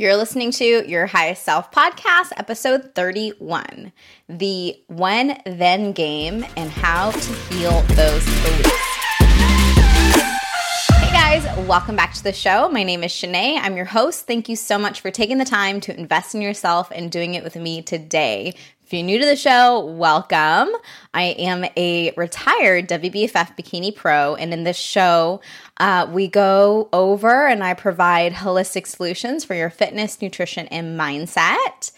You're listening to Your Highest Self podcast, episode 31 The When Then Game and How to Heal Those Beliefs. Hey guys, welcome back to the show. My name is Shanae. I'm your host. Thank you so much for taking the time to invest in yourself and doing it with me today. If you're new to the show, welcome. I am a retired WBFF Bikini Pro, and in this show, uh, we go over and I provide holistic solutions for your fitness, nutrition, and mindset.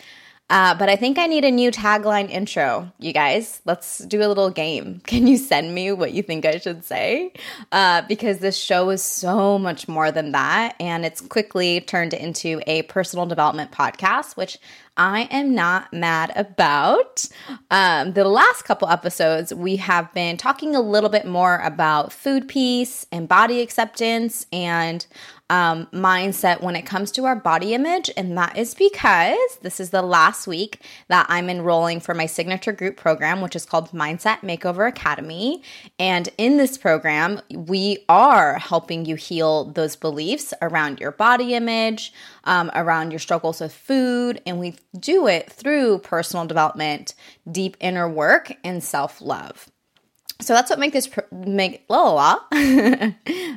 Uh, but I think I need a new tagline intro, you guys. Let's do a little game. Can you send me what you think I should say? Uh, because this show is so much more than that. And it's quickly turned into a personal development podcast, which I am not mad about. Um, the last couple episodes, we have been talking a little bit more about food peace and body acceptance and um, mindset when it comes to our body image. And that is because this is the last week that I'm enrolling for my signature group program, which is called Mindset Makeover Academy. And in this program, we are helping you heal those beliefs around your body image, um, around your struggles with food. And we do it through personal development, deep inner work, and self love. So that's what make this pro- make la la la.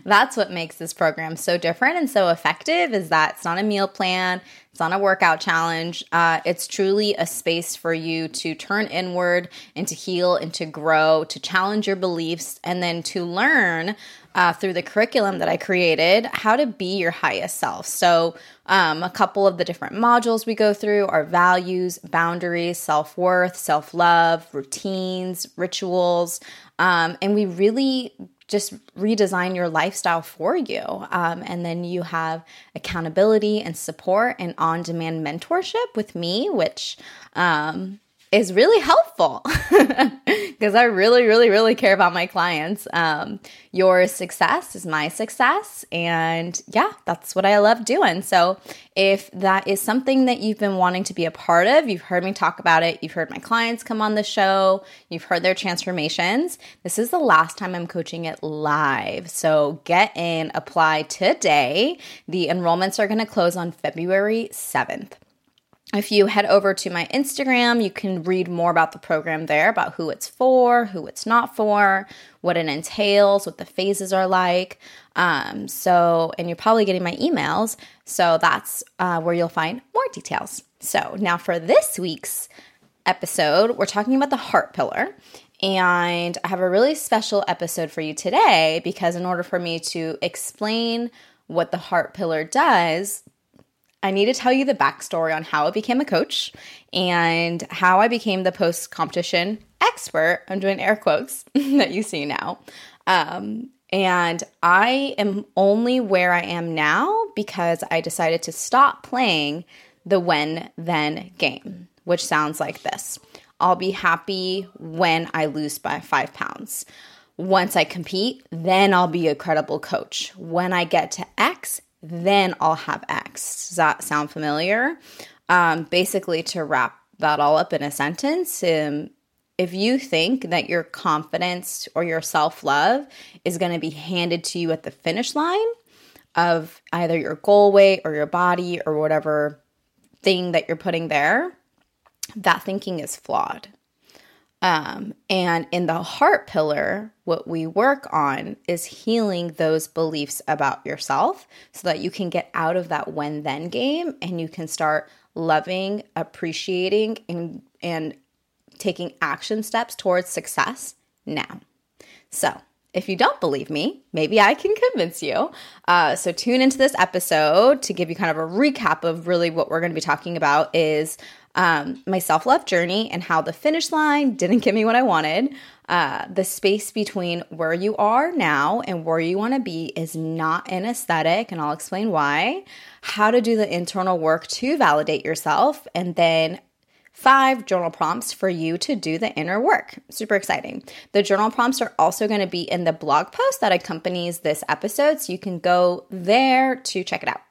that's what makes this program so different and so effective. Is that it's not a meal plan, it's not a workout challenge. Uh, it's truly a space for you to turn inward and to heal and to grow, to challenge your beliefs, and then to learn uh, through the curriculum that I created how to be your highest self. So, um, a couple of the different modules we go through are values, boundaries, self worth, self love, routines, rituals. Um, and we really just redesign your lifestyle for you. Um, and then you have accountability and support and on demand mentorship with me, which um, is really helpful because I really, really, really care about my clients. Um, your success is my success. And yeah, that's what I love doing. So if that is something that you've been wanting to be a part of, you've heard me talk about it, you've heard my clients come on the show, you've heard their transformations, this is the last time I'm coaching it live. So get in, apply today. The enrollments are going to close on February 7th. If you head over to my Instagram, you can read more about the program there, about who it's for, who it's not for, what it entails, what the phases are like. Um, so, and you're probably getting my emails. So that's uh, where you'll find more details. So now for this week's episode, we're talking about the heart pillar. And I have a really special episode for you today because, in order for me to explain what the heart pillar does, I need to tell you the backstory on how I became a coach and how I became the post competition expert. I'm doing air quotes that you see now. Um, and I am only where I am now because I decided to stop playing the when then game, which sounds like this I'll be happy when I lose by five pounds. Once I compete, then I'll be a credible coach. When I get to X, then I'll have X. Does that sound familiar? Um, basically, to wrap that all up in a sentence, um, if you think that your confidence or your self love is going to be handed to you at the finish line of either your goal weight or your body or whatever thing that you're putting there, that thinking is flawed. Um, and in the heart pillar, what we work on is healing those beliefs about yourself so that you can get out of that when then game and you can start loving, appreciating, and, and taking action steps towards success now. So, if you don't believe me, maybe I can convince you. Uh, so tune into this episode to give you kind of a recap of really what we're going to be talking about is um, my self love journey and how the finish line didn't give me what I wanted. Uh, the space between where you are now and where you want to be is not an aesthetic, and I'll explain why. How to do the internal work to validate yourself, and then five journal prompts for you to do the inner work. Super exciting. The journal prompts are also going to be in the blog post that accompanies this episode, so you can go there to check it out.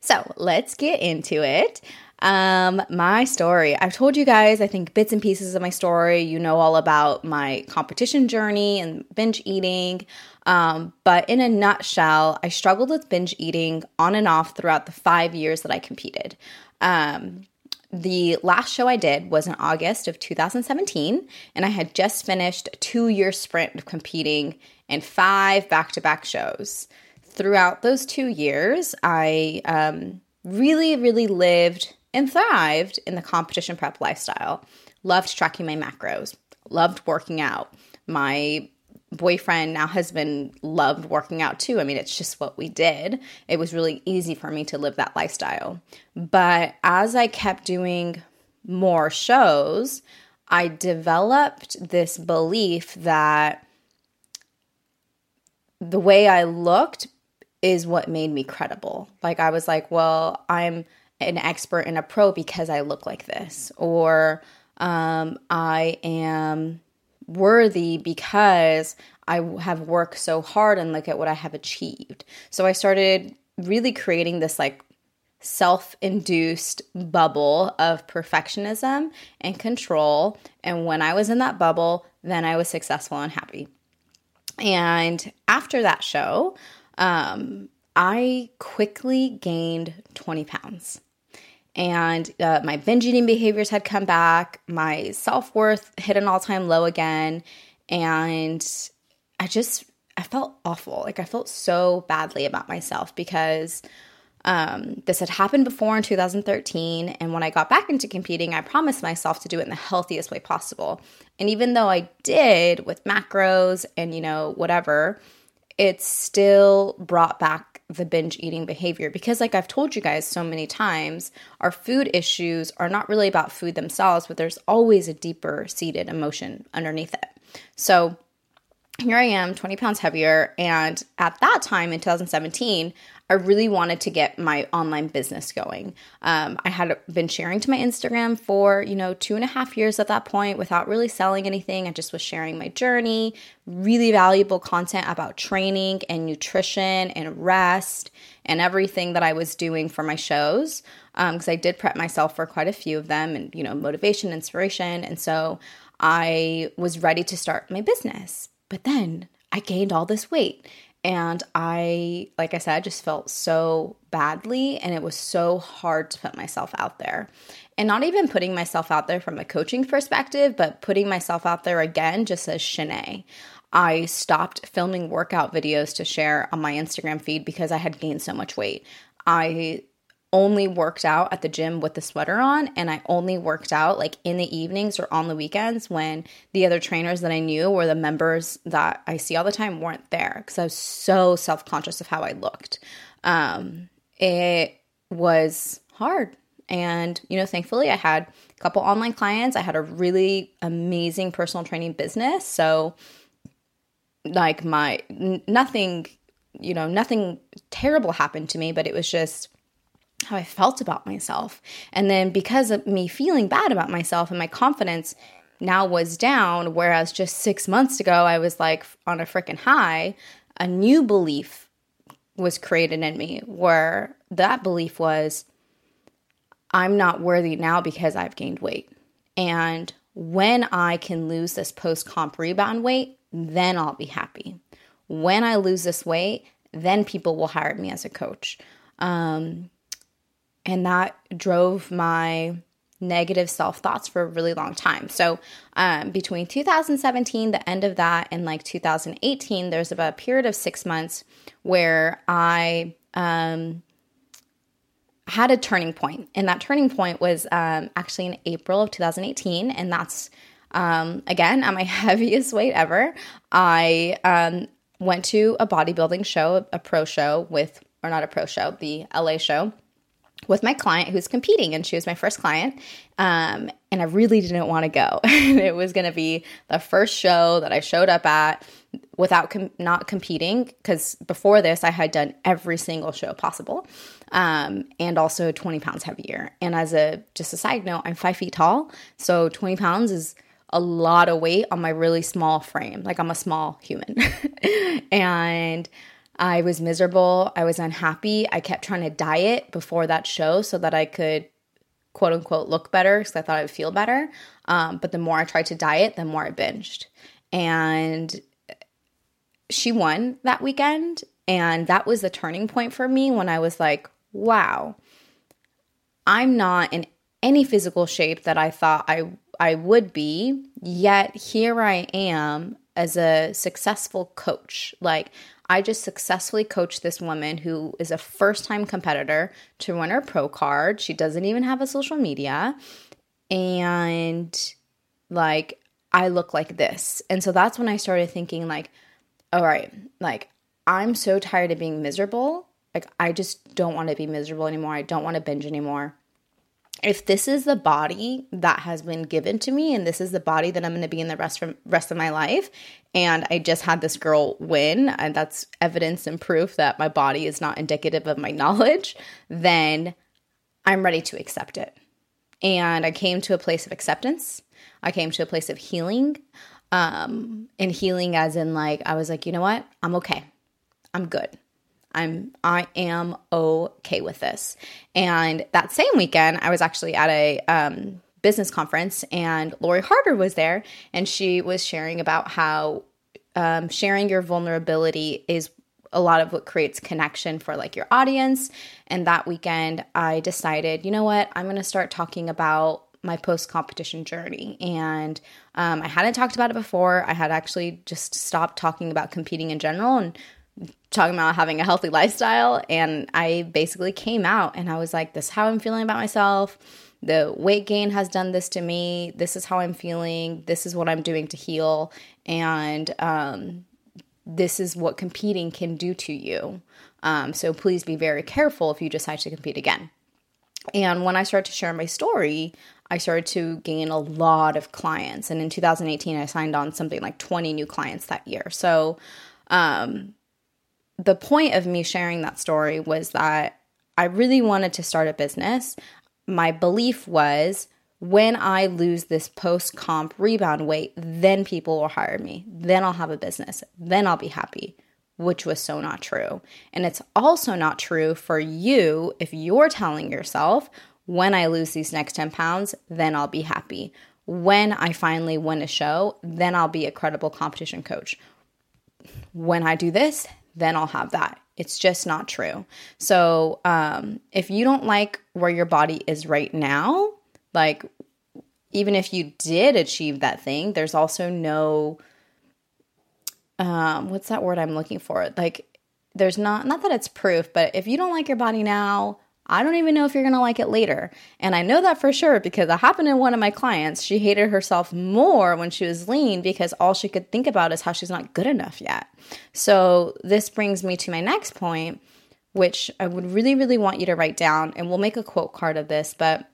So let's get into it. Um, my story. I've told you guys, I think, bits and pieces of my story. You know all about my competition journey and binge eating. Um, but in a nutshell, I struggled with binge eating on and off throughout the five years that I competed. Um, the last show I did was in August of 2017, and I had just finished a two year sprint of competing in five back to back shows. Throughout those two years, I um, really, really lived and thrived in the competition prep lifestyle. Loved tracking my macros, loved working out. My boyfriend, now husband, loved working out too. I mean, it's just what we did. It was really easy for me to live that lifestyle. But as I kept doing more shows, I developed this belief that the way I looked is what made me credible. Like, I was like, well, I'm an expert and a pro because I look like this, or um, I am worthy because I have worked so hard and look at what I have achieved. So I started really creating this like self induced bubble of perfectionism and control. And when I was in that bubble, then I was successful and happy. And after that show, um, I quickly gained 20 pounds and uh, my binge eating behaviors had come back. My self worth hit an all time low again, and I just I felt awful. Like I felt so badly about myself because um, this had happened before in 2013, and when I got back into competing, I promised myself to do it in the healthiest way possible. And even though I did with macros and you know whatever, it still brought back the binge eating behavior because like I've told you guys so many times, our food issues are not really about food themselves, but there's always a deeper seated emotion underneath it. So here I am, 20 pounds heavier, and at that time in 2017, I really wanted to get my online business going. Um, I had been sharing to my Instagram for, you know, two and a half years at that point without really selling anything. I just was sharing my journey, really valuable content about training and nutrition and rest and everything that I was doing for my shows. Because um, I did prep myself for quite a few of them and, you know, motivation, inspiration. And so I was ready to start my business. But then I gained all this weight and I, like I said, just felt so badly. And it was so hard to put myself out there. And not even putting myself out there from a coaching perspective, but putting myself out there again just as Shanae. I stopped filming workout videos to share on my Instagram feed because I had gained so much weight. I only worked out at the gym with the sweater on and I only worked out like in the evenings or on the weekends when the other trainers that I knew or the members that I see all the time weren't there because I was so self-conscious of how I looked. Um, it was hard and you know thankfully I had a couple online clients. I had a really amazing personal training business. So like my nothing you know nothing terrible happened to me but it was just how I felt about myself. And then because of me feeling bad about myself and my confidence now was down, whereas just six months ago I was like on a freaking high, a new belief was created in me where that belief was I'm not worthy now because I've gained weight. And when I can lose this post comp rebound weight, then I'll be happy. When I lose this weight, then people will hire me as a coach. Um, and that drove my negative self thoughts for a really long time. So, um, between 2017, the end of that, and like 2018, there's about a period of six months where I um, had a turning point. And that turning point was um, actually in April of 2018. And that's, um, again, at my heaviest weight ever. I um, went to a bodybuilding show, a pro show with, or not a pro show, the LA show with my client who's competing and she was my first client um, and i really didn't want to go it was going to be the first show that i showed up at without com- not competing because before this i had done every single show possible um, and also 20 pounds heavier. And as a just a side note i'm five feet tall so 20 pounds is a lot of weight on my really small frame. Like i'm a small human. And I was miserable. I was unhappy. I kept trying to diet before that show so that I could quote unquote look better because I thought I would feel better. Um, but the more I tried to diet, the more I binged. And she won that weekend. And that was the turning point for me when I was like, wow, I'm not in any physical shape that I thought I I would be, yet here I am as a successful coach. Like I just successfully coached this woman who is a first-time competitor to win her pro card. She doesn't even have a social media and like I look like this. And so that's when I started thinking like all right, like I'm so tired of being miserable. Like I just don't want to be miserable anymore. I don't want to binge anymore. If this is the body that has been given to me and this is the body that I'm going to be in the rest from rest of my life and I just had this girl win and that's evidence and proof that my body is not indicative of my knowledge, then I'm ready to accept it. And I came to a place of acceptance. I came to a place of healing um and healing as in like i was like you know what i'm okay i'm good i'm i am okay with this and that same weekend i was actually at a um business conference and lori harder was there and she was sharing about how um, sharing your vulnerability is a lot of what creates connection for like your audience and that weekend i decided you know what i'm going to start talking about my post competition journey. And um, I hadn't talked about it before. I had actually just stopped talking about competing in general and talking about having a healthy lifestyle. And I basically came out and I was like, this is how I'm feeling about myself. The weight gain has done this to me. This is how I'm feeling. This is what I'm doing to heal. And um, this is what competing can do to you. Um, so please be very careful if you decide to compete again. And when I started to share my story, I started to gain a lot of clients. And in 2018, I signed on something like 20 new clients that year. So, um, the point of me sharing that story was that I really wanted to start a business. My belief was when I lose this post comp rebound weight, then people will hire me. Then I'll have a business. Then I'll be happy, which was so not true. And it's also not true for you if you're telling yourself, when I lose these next 10 pounds, then I'll be happy. When I finally win a show, then I'll be a credible competition coach. When I do this, then I'll have that. It's just not true. So, um, if you don't like where your body is right now, like even if you did achieve that thing, there's also no, um, what's that word I'm looking for? Like, there's not, not that it's proof, but if you don't like your body now, I don't even know if you're going to like it later. And I know that for sure because it happened in one of my clients. She hated herself more when she was lean because all she could think about is how she's not good enough yet. So, this brings me to my next point, which I would really, really want you to write down. And we'll make a quote card of this, but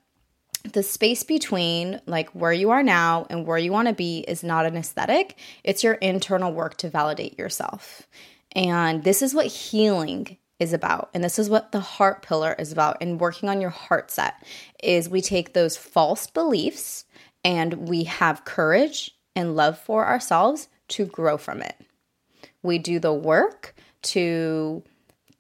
the space between like where you are now and where you want to be is not an aesthetic, it's your internal work to validate yourself. And this is what healing is about. And this is what the heart pillar is about. And working on your heart set is we take those false beliefs and we have courage and love for ourselves to grow from it. We do the work to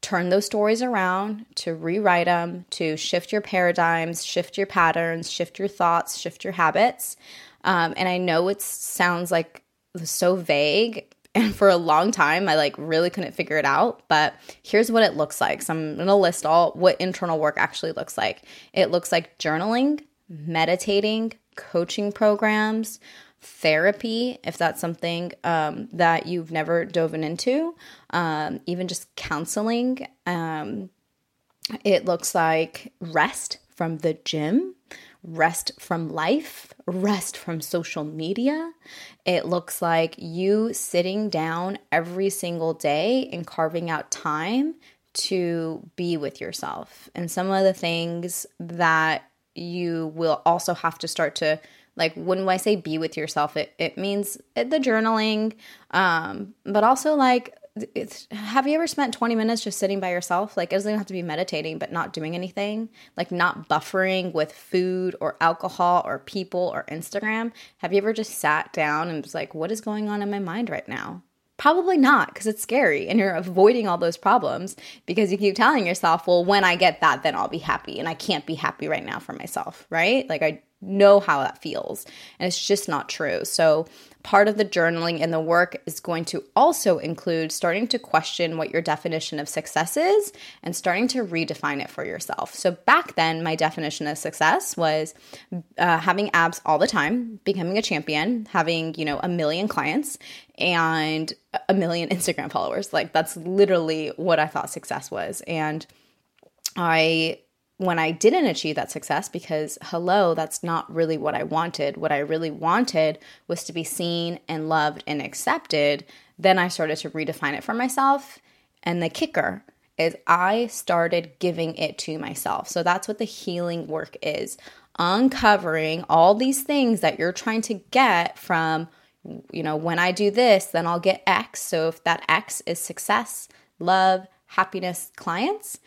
turn those stories around to rewrite them to shift your paradigms shift your patterns shift your thoughts shift your habits. Um, and i know it sounds like so vague and for a long time i like really couldn't figure it out but here's what it looks like. So i'm gonna list all what internal work actually looks like. It looks like journaling meditating coaching programs therapy if that's something um, that you've never dove into um, even just counseling. Um, it looks like rest from the gym rest from life, rest from social media. It looks like you sitting down every single day and carving out time to be with yourself. And some of the things that you will also have to start to like when I say be with yourself, it, it means the journaling, um, but also like have you ever spent 20 minutes just sitting by yourself? Like, it doesn't have to be meditating, but not doing anything, like not buffering with food or alcohol or people or Instagram. Have you ever just sat down and was like, what is going on in my mind right now? Probably not because it's scary and you're avoiding all those problems because you keep telling yourself, well, when I get that, then I'll be happy. And I can't be happy right now for myself, right? Like I know how that feels. And it's just not true. So, part of the journaling and the work is going to also include starting to question what your definition of success is and starting to redefine it for yourself. So, back then, my definition of success was uh, having abs all the time, becoming a champion, having, you know, a million clients and a million Instagram followers. Like, that's literally what I thought success was. And I when I didn't achieve that success, because hello, that's not really what I wanted. What I really wanted was to be seen and loved and accepted. Then I started to redefine it for myself. And the kicker is I started giving it to myself. So that's what the healing work is uncovering all these things that you're trying to get from, you know, when I do this, then I'll get X. So if that X is success, love, happiness, clients,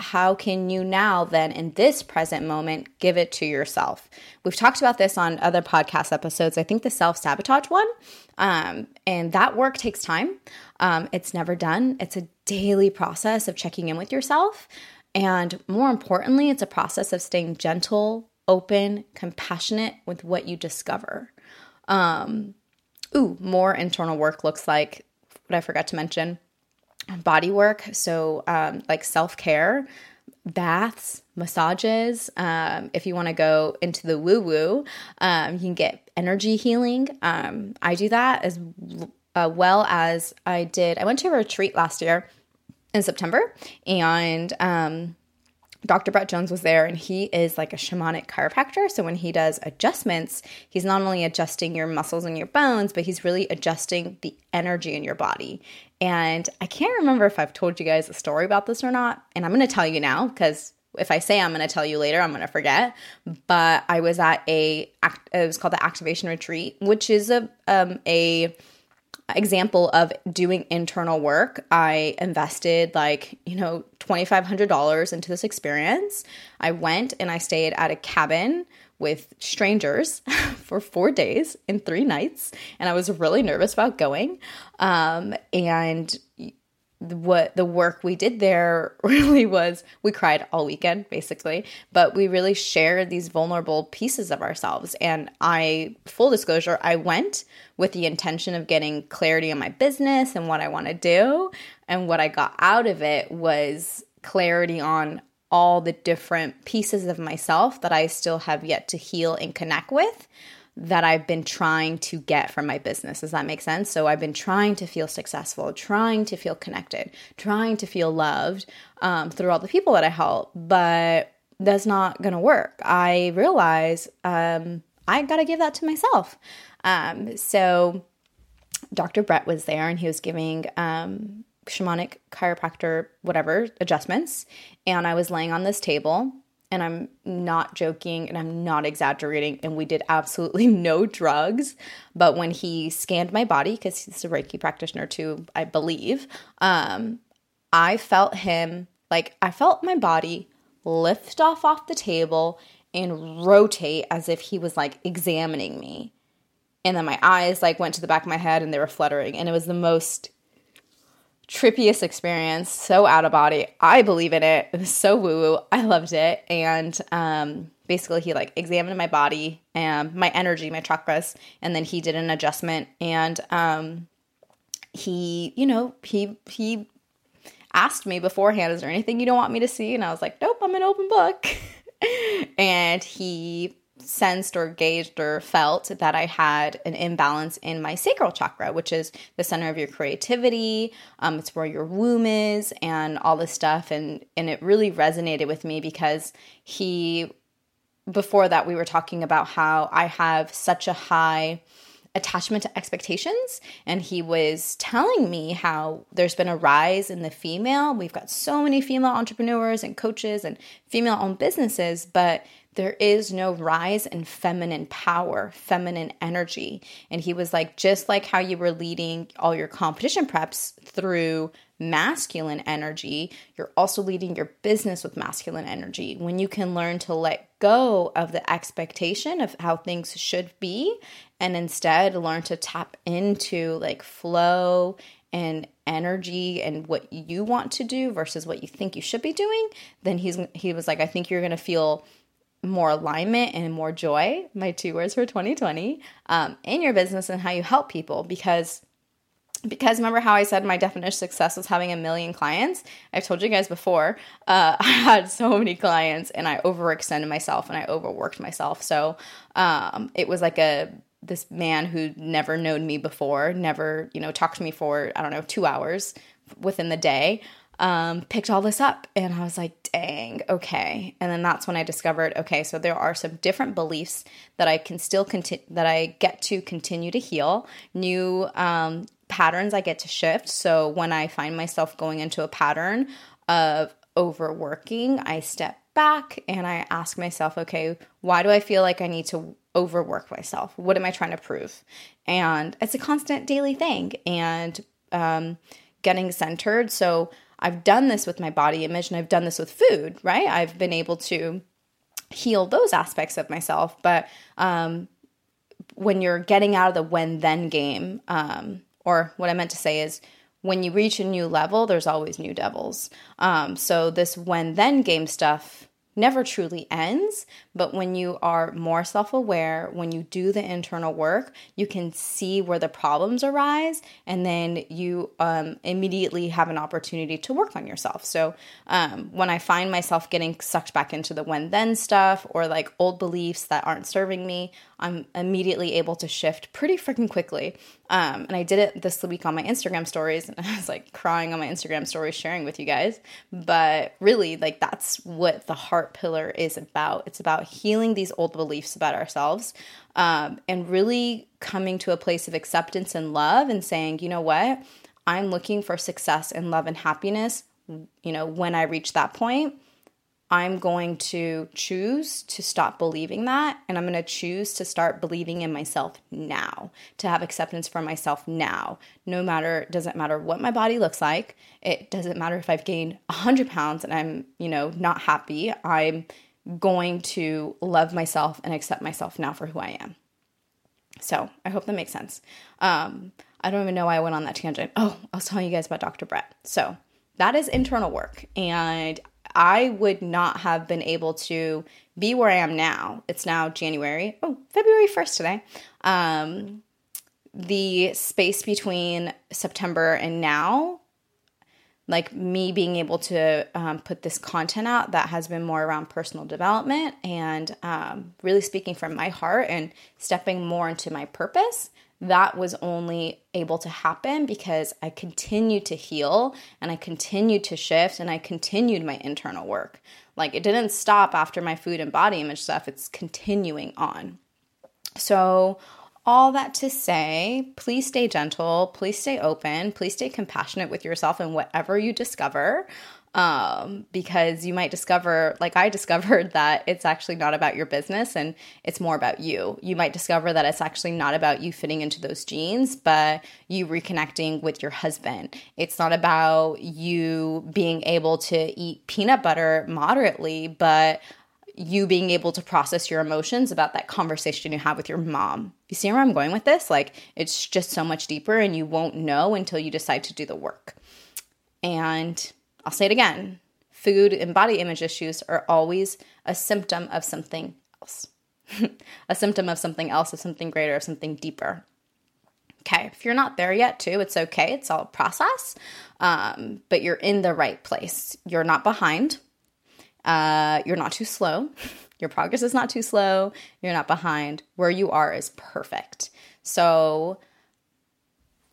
how can you now then in this present moment give it to yourself? We've talked about this on other podcast episodes. I think the self-sabotage one um, and that work takes time. Um, it's never done. It's a daily process of checking in with yourself. And more importantly it's a process of staying gentle open compassionate with what you discover. Um, ooh more internal work looks like. What i forgot to mention body work, so um, like self care, baths, massages. Um, if you want to go into the woo woo, um, you can get energy healing. Um, I do that as uh, well as I did. I went to a retreat last year in September, and um, Dr. Brett Jones was there and he is like a shamanic chiropractor. So when he does adjustments, he's not only adjusting your muscles and your bones, but he's really adjusting the energy in your body. And I can't remember if I've told you guys a story about this or not. And I'm going to tell you now because if I say I'm going to tell you later, I'm going to forget. But I was at a it was called the activation retreat, which is a um, a example of doing internal work. I invested like, you know, $2,500 into this experience. I went and I stayed at a cabin with strangers for four days and three nights. And I was really nervous about going. Um, and what the work we did there really was we cried all weekend basically but we really shared these vulnerable pieces of ourselves. And i full disclosure i went with the intention of getting clarity on my business and what i want to do. And what i got out of it was clarity on all the different pieces of myself that i still have yet to heal and connect with that I've been trying to get from my business. Does that make sense? So I've been trying to feel successful, trying to feel connected, trying to feel loved um, through all the people that I help, but that's not going to work. I realize um, I got to give that to myself. Um, so Dr. Brett was there and he was giving um, shamanic chiropractor, whatever, adjustments. And I was laying on this table and I'm not joking and I'm not exaggerating. And we did absolutely no drugs. But when he scanned my body, because he's a Reiki practitioner too, I believe, um, I felt him like I felt my body lift off off the table and rotate as if he was like examining me. And then my eyes like went to the back of my head and they were fluttering. And it was the most trippiest experience, so out of body. I believe in it. It was so woo woo. I loved it. And um, basically, he like examined my body and my energy, my chakras, and then he did an adjustment. And um, he, you know, he he asked me beforehand, "Is there anything you don't want me to see?" And I was like, "Nope, I'm an open book." and he sensed or gauged or felt that I had an imbalance in my sacral chakra, which is the center of your creativity. Um, it's where your womb is and all this stuff. And, and it really resonated with me because he, before that, we were talking about how I have such a high attachment to expectations. And he was telling me how there's been a rise in the female. We've got so many female entrepreneurs and coaches and female owned businesses, but there is no rise in feminine power, feminine energy. And he was like, just like how you were leading all your competition preps through masculine energy, you're also leading your business with masculine energy. When you can learn to let go of the expectation of how things should be and instead learn to tap into like flow and energy and what you want to do versus what you think you should be doing, then he's he was like, I think you're gonna feel more alignment and more joy. My two words for 2020 um, in your business and how you help people because because remember how I said my definition of success was having a million clients? I've told you guys before, uh, I had so many clients and I overextended myself and I overworked myself. So um, it was like a this man who never known me before, never, you know, talked to me for, I don't know, two hours within the day, um, picked all this up. And I was like, dang, okay. And then that's when I discovered, okay, so there are some different beliefs that I can still continue, that I get to continue to heal, new um, patterns I get to shift. So when I find myself going into a pattern of overworking, I step back and I ask myself, okay, why do I feel like I need to overwork myself? What am I trying to prove? And it's a constant daily thing and um, getting centered. So I've done this with my body image and I've done this with food, right? I've been able to heal those aspects of myself. But um, when you're getting out of the when then game, um, or what I meant to say is, when you reach a new level, there's always new devils. Um, so this when then game stuff never truly ends, but when you are more self aware, when you do the internal work, you can see where the problems arise, and then you um, immediately have an opportunity to work on yourself. So, um, when I find myself getting sucked back into the when then stuff or like old beliefs that aren't serving me, I'm immediately able to shift pretty freaking quickly. Um, and I did it this week on my Instagram stories, and I was like crying on my Instagram stories, sharing with you guys. But really, like, that's what the heart pillar is about. It's about healing these old beliefs about ourselves um, and really coming to a place of acceptance and love and saying, you know what? I'm looking for success and love and happiness. You know, when I reach that point, I'm going to choose to stop believing that and I'm going to choose to start believing in myself now, to have acceptance for myself now. No matter, doesn't matter what my body looks like. It doesn't matter if I've gained 100 pounds and I'm, you know, not happy. I'm going to love myself and accept myself now for who I am. So I hope that makes sense. Um, I don't even know why I went on that tangent. Oh, I was telling you guys about Dr. Brett. So that is internal work. And I would not have been able to be where I am now. It's now January, oh, February 1st today. Um, the space between September and now, like me being able to um, put this content out that has been more around personal development and um, really speaking from my heart and stepping more into my purpose that was only able to happen because I continued to heal and I continued to shift and I continued my internal work. Like it didn't stop after my food and body image stuff, it's continuing on. So, all that to say, please stay gentle, please stay open, please stay compassionate with yourself and whatever you discover um, because you might discover, like I discovered, that it's actually not about your business and it's more about you. You might discover that it's actually not about you fitting into those jeans, but you reconnecting with your husband. It's not about you being able to eat peanut butter moderately, but you being able to process your emotions about that conversation you have with your mom. You see where I'm going with this? Like, it's just so much deeper, and you won't know until you decide to do the work. And I'll say it again food and body image issues are always a symptom of something else, a symptom of something else, of something greater, of something deeper. Okay, if you're not there yet, too, it's okay. It's all a process, um, but you're in the right place. You're not behind. Uh, you're not too slow. Your progress is not too slow. You're not behind. Where you are is perfect. So,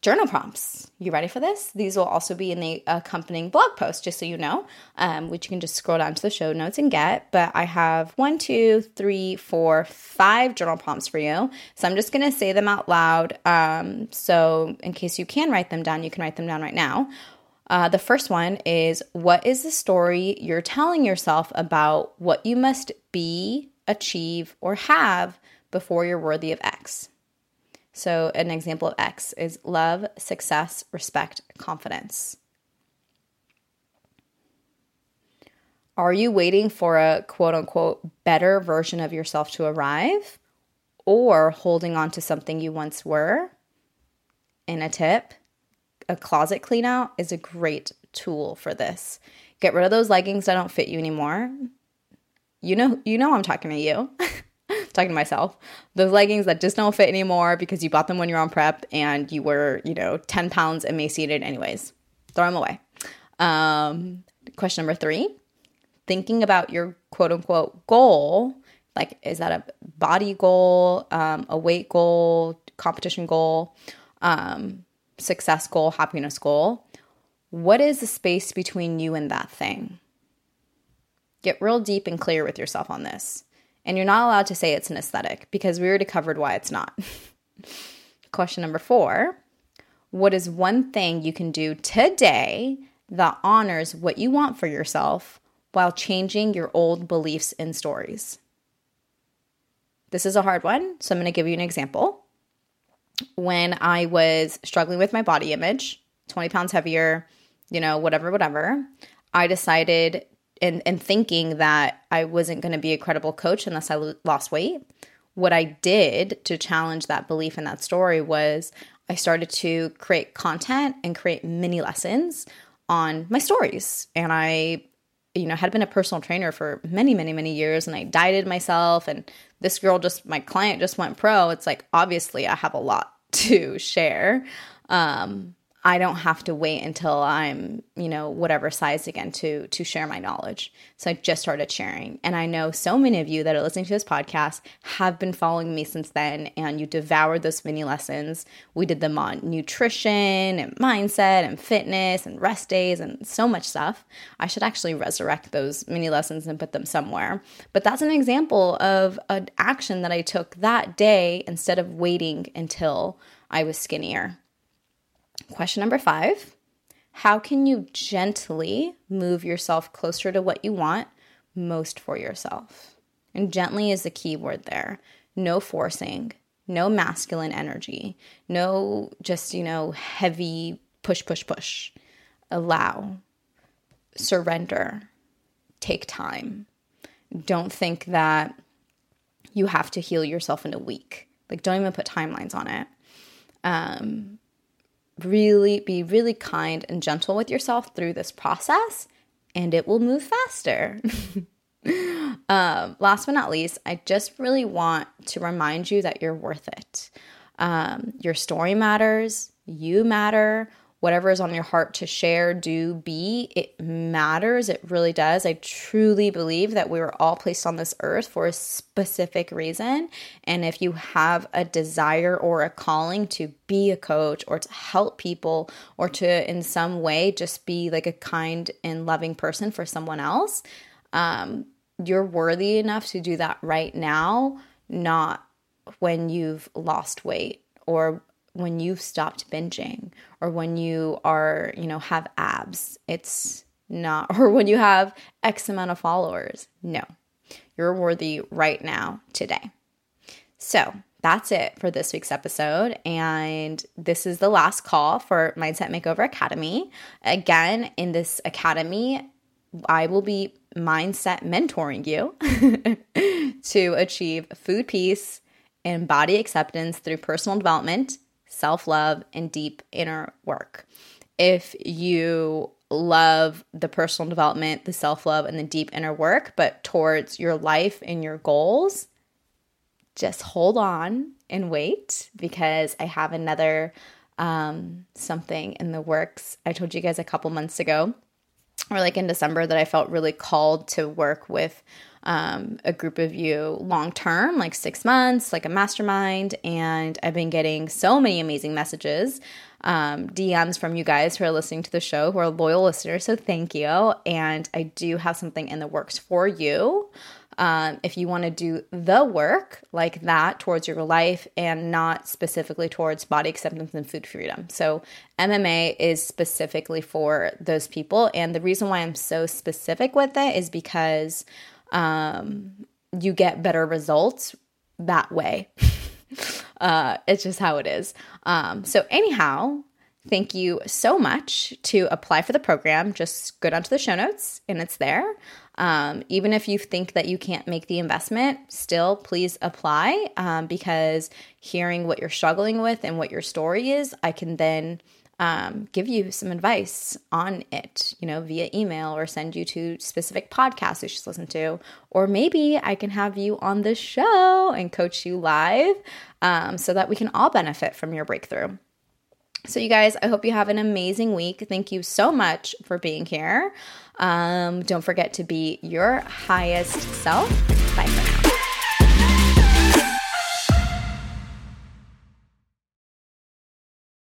journal prompts. You ready for this? These will also be in the accompanying blog post, just so you know, um, which you can just scroll down to the show notes and get. But I have one, two, three, four, five journal prompts for you. So I'm just going to say them out loud. Um, so in case you can write them down, you can write them down right now. Uh, the first one is What is the story you're telling yourself about what you must be, achieve, or have before you're worthy of X? So, an example of X is love, success, respect, confidence. Are you waiting for a quote unquote better version of yourself to arrive or holding on to something you once were? In a tip a closet clean out is a great tool for this. Get rid of those leggings that don't fit you anymore. You know, you know I'm talking to you. talking to myself. Those leggings that just don't fit anymore because you bought them when you're on prep and you were, you know, 10 pounds emaciated anyways. Throw them away. Um, question number three thinking about your quote unquote goal. Like, is that a body goal, um, a weight goal, competition goal, um, success goal, happiness goal? What is the space between you and that thing? Get real deep and clear with yourself on this. And you're not allowed to say it's an aesthetic because we already covered why it's not. Question number four What is one thing you can do today that honors what you want for yourself while changing your old beliefs and stories? This is a hard one, so I'm going to give you an example. When I was struggling with my body image, 20 pounds heavier, you know, whatever, whatever, I decided and, and thinking that I wasn't going to be a credible coach unless I lost weight. What I did to challenge that belief and that story was I started to create content and create mini lessons on my stories. And I, you know, had been a personal trainer for many, many, many years and I dieted myself. And this girl just, my client just went pro. It's like, obviously, I have a lot to share. Um, I don't have to wait until I'm, you know, whatever size again to to share my knowledge. So I just started sharing. And I know so many of you that are listening to this podcast have been following me since then and you devoured those mini lessons. We did them on nutrition and mindset and fitness and rest days and so much stuff. I should actually resurrect those mini lessons and put them somewhere. But that's an example of an action that I took that day instead of waiting until I was skinnier. Question number five How can you gently move yourself closer to what you want most for yourself? And gently is the key word there. No forcing, no masculine energy, no just, you know, heavy push, push, push. Allow, surrender, take time. Don't think that you have to heal yourself in a week. Like, don't even put timelines on it. Um, really be really kind and gentle with yourself through this process and it will move faster. um, last but not least, I just really want to remind you that you're worth it. Um, your story matters, you matter whatever is on your heart to share, do, be, it matters. It really does. I truly believe that we were all placed on this earth for a specific reason. And if you have a desire or a calling to be a coach or to help people or to, in some way, just be like a kind and loving person for someone else, um, you're worthy enough to do that right now, not when you've lost weight or when you've stopped binging or when you are, you know, have abs. It's not, or when you have X amount of followers. No, you're worthy right now, today. So that's it for this week's episode. And this is the last call for Mindset Makeover Academy. Again, in this academy, I will be mindset mentoring you to achieve food peace and body acceptance through personal development self love, and deep inner work. If you love the personal development, the self love, and the deep inner work, but towards your life and your goals, just hold on and wait because I have another um, something in the works. I told you guys a couple months ago, or like in December, that I felt really called to work with um, a group of you long term, like six months, like a mastermind. And I've been getting so many amazing messages, um, DMs from you guys who are listening to the show, who are loyal listeners. So thank you. And I do have something in the works for you. Um, if you want to do the work like that towards your life and not specifically towards body acceptance and food freedom. So, MMA is specifically for those people. And the reason why I'm so specific with it is because um, you get better results that way. uh, it's just how it is. Um, so, anyhow, thank you so much to apply for the program. Just go down to the show notes and it's there. Um, even if you think that you can't make the investment, still please apply um, because hearing what you're struggling with and what your story is, I can then um, give you some advice on it, you know, via email or send you to specific podcasts you should listen to. Or maybe I can have you on the show and coach you live um, so that we can all benefit from your breakthrough. So, you guys, I hope you have an amazing week. Thank you so much for being here. Um, don't forget to be your highest self. Bye.